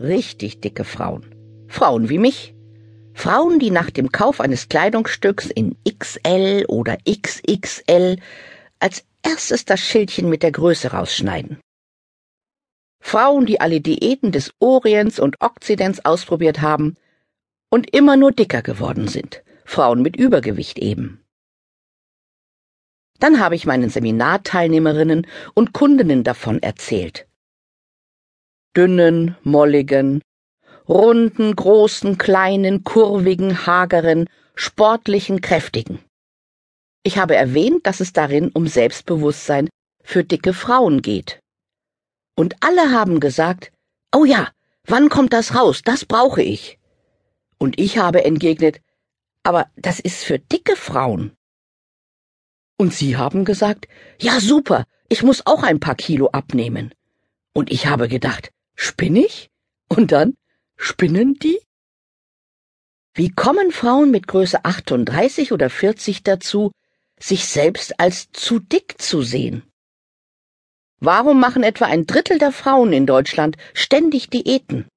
richtig dicke Frauen. Frauen wie mich. Frauen, die nach dem Kauf eines Kleidungsstücks in XL oder XXL als erstes das Schildchen mit der Größe rausschneiden. Frauen, die alle Diäten des Orients und Okzidents ausprobiert haben und immer nur dicker geworden sind. Frauen mit Übergewicht eben. Dann habe ich meinen Seminarteilnehmerinnen und Kundinnen davon erzählt. Dünnen, molligen, runden, großen, kleinen, kurvigen, hageren, sportlichen, kräftigen. Ich habe erwähnt, dass es darin um Selbstbewusstsein für dicke Frauen geht. Und alle haben gesagt, oh ja, wann kommt das raus? Das brauche ich. Und ich habe entgegnet, aber das ist für dicke Frauen. Und Sie haben gesagt, ja super, ich muss auch ein paar Kilo abnehmen. Und ich habe gedacht, spinn ich? Und dann, spinnen die? Wie kommen Frauen mit Größe 38 oder 40 dazu, sich selbst als zu dick zu sehen? Warum machen etwa ein Drittel der Frauen in Deutschland ständig Diäten?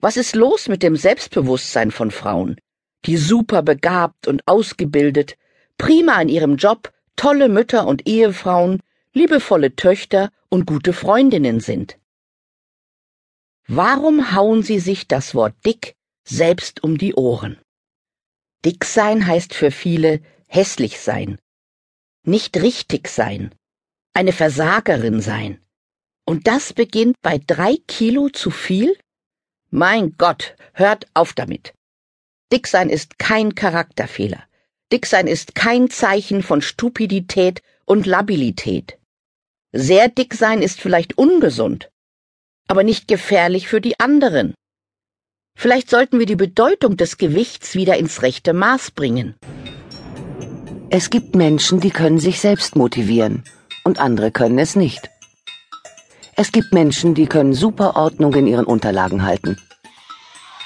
Was ist los mit dem Selbstbewusstsein von Frauen, die super begabt und ausgebildet, prima in ihrem Job, tolle Mütter und Ehefrauen, liebevolle Töchter und gute Freundinnen sind. Warum hauen sie sich das Wort dick selbst um die Ohren? Dick sein heißt für viele hässlich sein, nicht richtig sein, eine Versagerin sein. Und das beginnt bei drei Kilo zu viel? Mein Gott, hört auf damit. Dicksein ist kein Charakterfehler. Dicksein ist kein Zeichen von Stupidität und Labilität. Sehr dick sein ist vielleicht ungesund, aber nicht gefährlich für die anderen. Vielleicht sollten wir die Bedeutung des Gewichts wieder ins rechte Maß bringen. Es gibt Menschen, die können sich selbst motivieren und andere können es nicht. Es gibt Menschen, die können super Ordnung in ihren Unterlagen halten.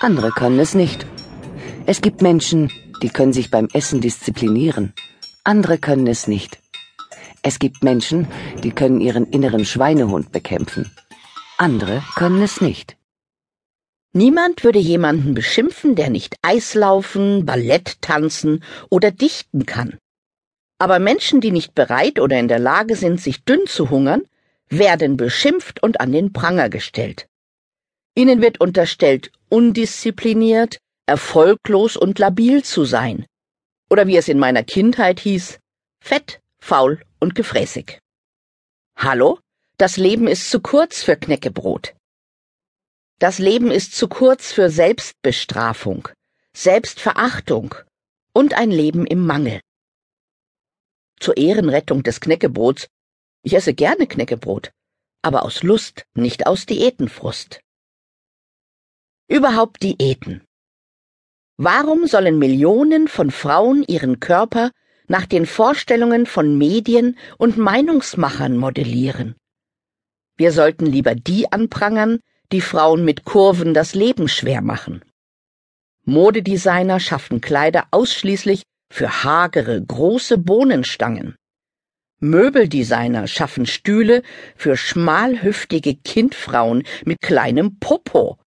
Andere können es nicht. Es gibt Menschen, die können sich beim Essen disziplinieren. Andere können es nicht. Es gibt Menschen, die können ihren inneren Schweinehund bekämpfen. Andere können es nicht. Niemand würde jemanden beschimpfen, der nicht Eislaufen, Ballett tanzen oder dichten kann. Aber Menschen, die nicht bereit oder in der Lage sind, sich dünn zu hungern, werden beschimpft und an den Pranger gestellt. Ihnen wird unterstellt, undiszipliniert, erfolglos und labil zu sein. Oder wie es in meiner Kindheit hieß, fett, faul und gefräßig. Hallo? Das Leben ist zu kurz für Knäckebrot. Das Leben ist zu kurz für Selbstbestrafung, Selbstverachtung und ein Leben im Mangel. Zur Ehrenrettung des Knäckebrots, ich esse gerne Knäckebrot, aber aus Lust, nicht aus Diätenfrust. Überhaupt Diäten. Warum sollen Millionen von Frauen ihren Körper nach den Vorstellungen von Medien und Meinungsmachern modellieren? Wir sollten lieber die anprangern, die Frauen mit Kurven das Leben schwer machen. Modedesigner schaffen Kleider ausschließlich für hagere, große Bohnenstangen. Möbeldesigner schaffen Stühle für schmalhüftige Kindfrauen mit kleinem Popo.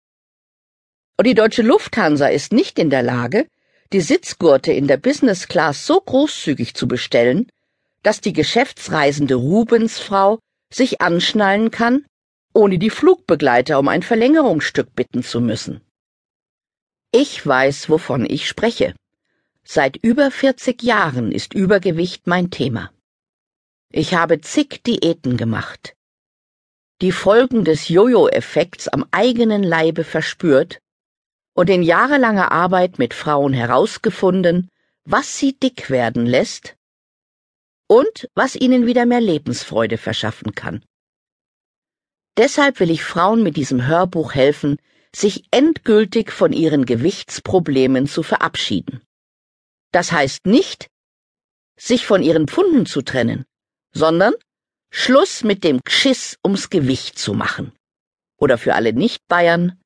Und die deutsche Lufthansa ist nicht in der Lage, die Sitzgurte in der Business Class so großzügig zu bestellen, dass die geschäftsreisende Rubensfrau sich anschnallen kann, ohne die Flugbegleiter um ein Verlängerungsstück bitten zu müssen. Ich weiß, wovon ich spreche. Seit über 40 Jahren ist Übergewicht mein Thema. Ich habe zig Diäten gemacht, die Folgen des Jojo-Effekts am eigenen Leibe verspürt und in jahrelanger Arbeit mit Frauen herausgefunden, was sie dick werden lässt und was ihnen wieder mehr Lebensfreude verschaffen kann. Deshalb will ich Frauen mit diesem Hörbuch helfen, sich endgültig von ihren Gewichtsproblemen zu verabschieden. Das heißt nicht, sich von ihren Pfunden zu trennen, sondern Schluss mit dem Gschiss ums Gewicht zu machen. Oder für alle Nicht-Bayern,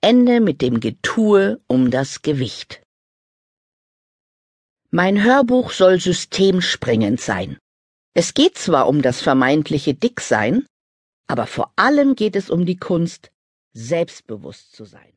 Ende mit dem Getue um das Gewicht. Mein Hörbuch soll systemsprengend sein. Es geht zwar um das vermeintliche Dicksein, aber vor allem geht es um die Kunst, selbstbewusst zu sein.